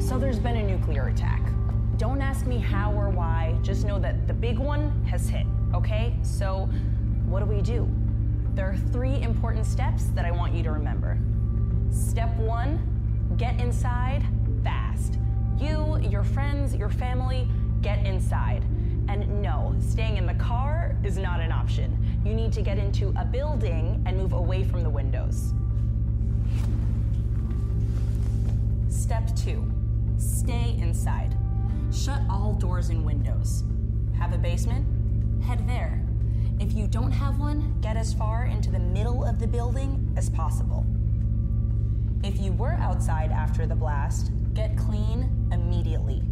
So there's been a nuclear attack. Don't ask me how or why, just know that the big one has hit, okay? So what do we do? There are three important steps that I want you to remember. Step one get inside fast. You, your friends, your family, get inside. And no, staying in the car is not an option. You need to get into a building and move away from the windows. Step two stay inside. Shut all doors and windows. Have a basement? Head there. If you don't have one, get as far into the middle of the building as possible. If you were outside after the blast, get clean immediately.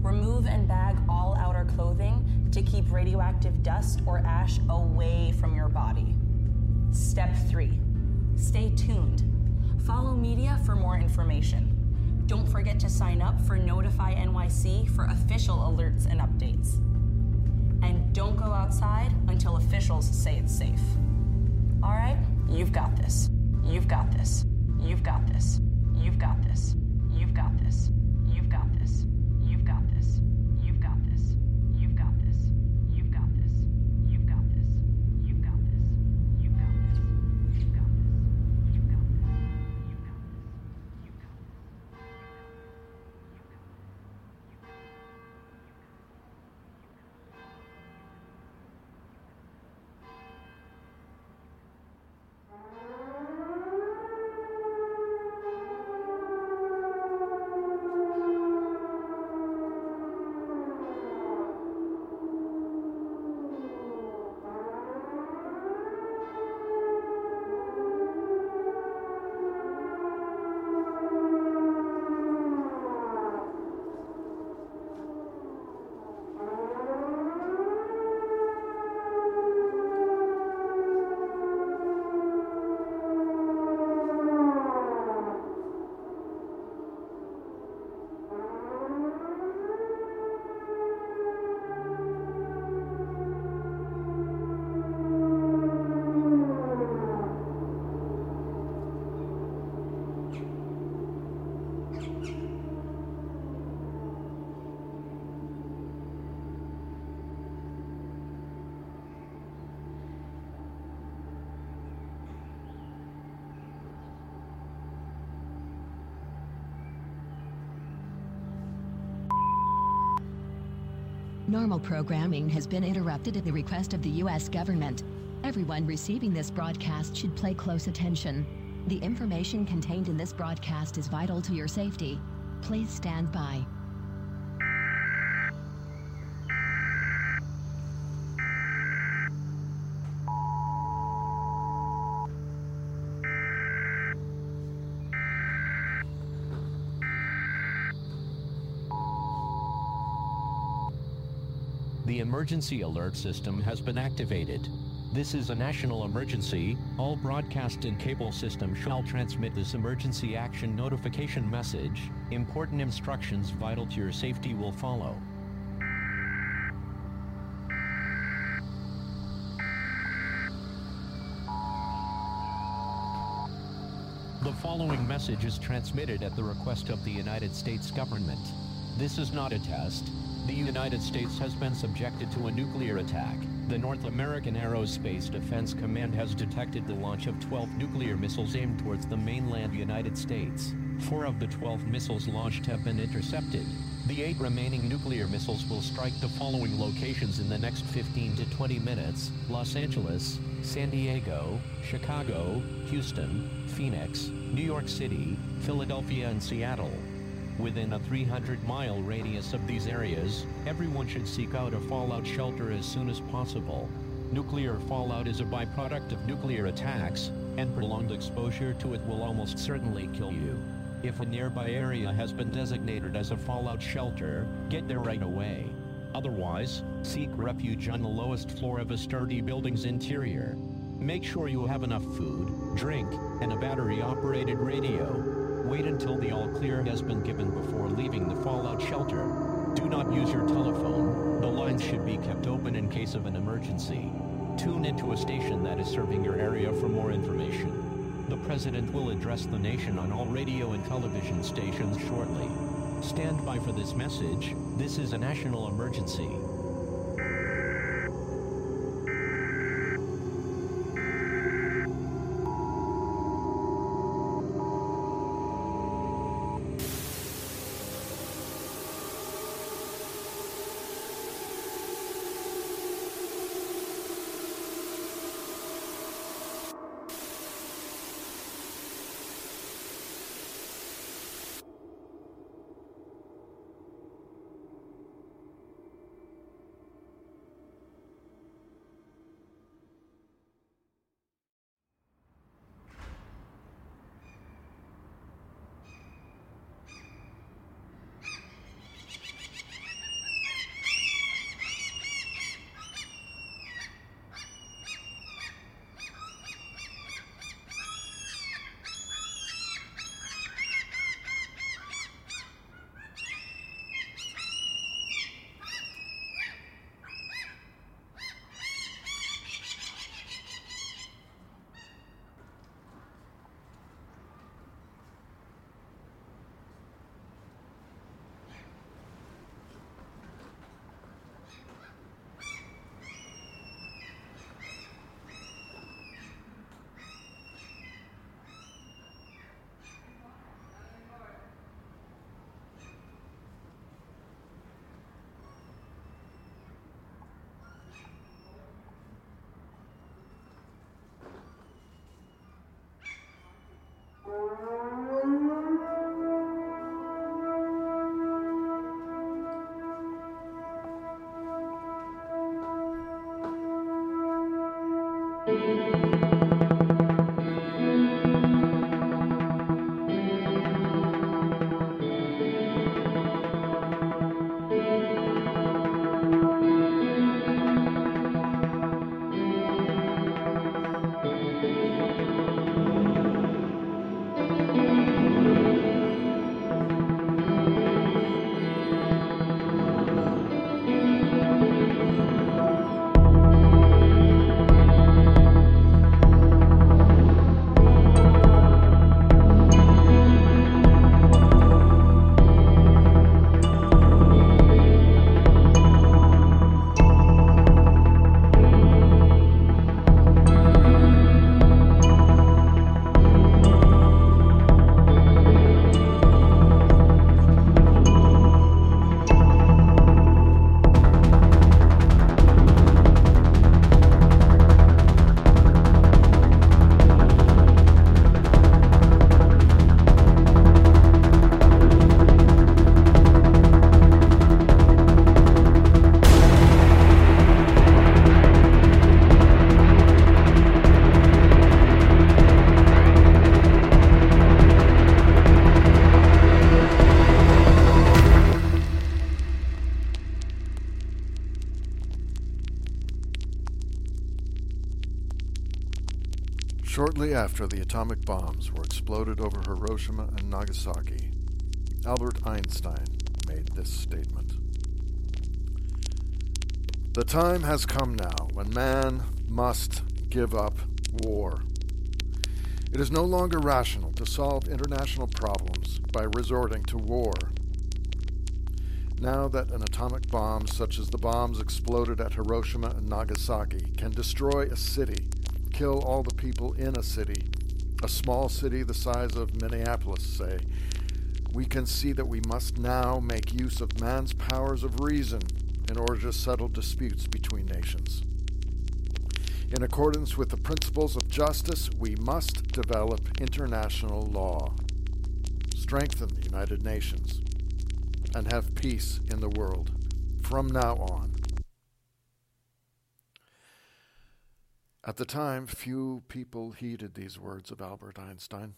Remove and bag all outer clothing to keep radioactive dust or ash away from your body. Step three stay tuned. Follow media for more information. Don't forget to sign up for Notify NYC for official alerts and updates. And don't go outside until officials say it's safe. All right? You've got this. You've got this. Normal programming has been interrupted at the request of the U.S. government. Everyone receiving this broadcast should pay close attention. The information contained in this broadcast is vital to your safety. Please stand by. The emergency alert system has been activated. This is a national emergency. All broadcast and cable systems shall transmit this emergency action notification message. Important instructions vital to your safety will follow. The following message is transmitted at the request of the United States government. This is not a test. The United States has been subjected to a nuclear attack. The North American Aerospace Defense Command has detected the launch of 12 nuclear missiles aimed towards the mainland United States. Four of the 12 missiles launched have been intercepted. The eight remaining nuclear missiles will strike the following locations in the next 15 to 20 minutes Los Angeles, San Diego, Chicago, Houston, Phoenix, New York City, Philadelphia, and Seattle. Within a 300 mile radius of these areas, everyone should seek out a fallout shelter as soon as possible. Nuclear fallout is a byproduct of nuclear attacks, and prolonged exposure to it will almost certainly kill you. If a nearby area has been designated as a fallout shelter, get there right away. Otherwise, seek refuge on the lowest floor of a sturdy building's interior. Make sure you have enough food, drink, and a battery operated radio. Wait until the all clear has been given before leaving the fallout shelter. Do not use your telephone, the lines should be kept open in case of an emergency. Tune into a station that is serving your area for more information. The President will address the nation on all radio and television stations shortly. Stand by for this message. This is a national emergency. Shortly after the atomic bombs were exploded over Hiroshima and Nagasaki, Albert Einstein made this statement. The time has come now when man must give up war. It is no longer rational to solve international problems by resorting to war. Now that an atomic bomb, such as the bombs exploded at Hiroshima and Nagasaki, can destroy a city kill all the people in a city, a small city the size of Minneapolis, say, we can see that we must now make use of man's powers of reason in order to settle disputes between nations. In accordance with the principles of justice, we must develop international law, strengthen the United Nations, and have peace in the world from now on. At the time, few people heeded these words of Albert Einstein.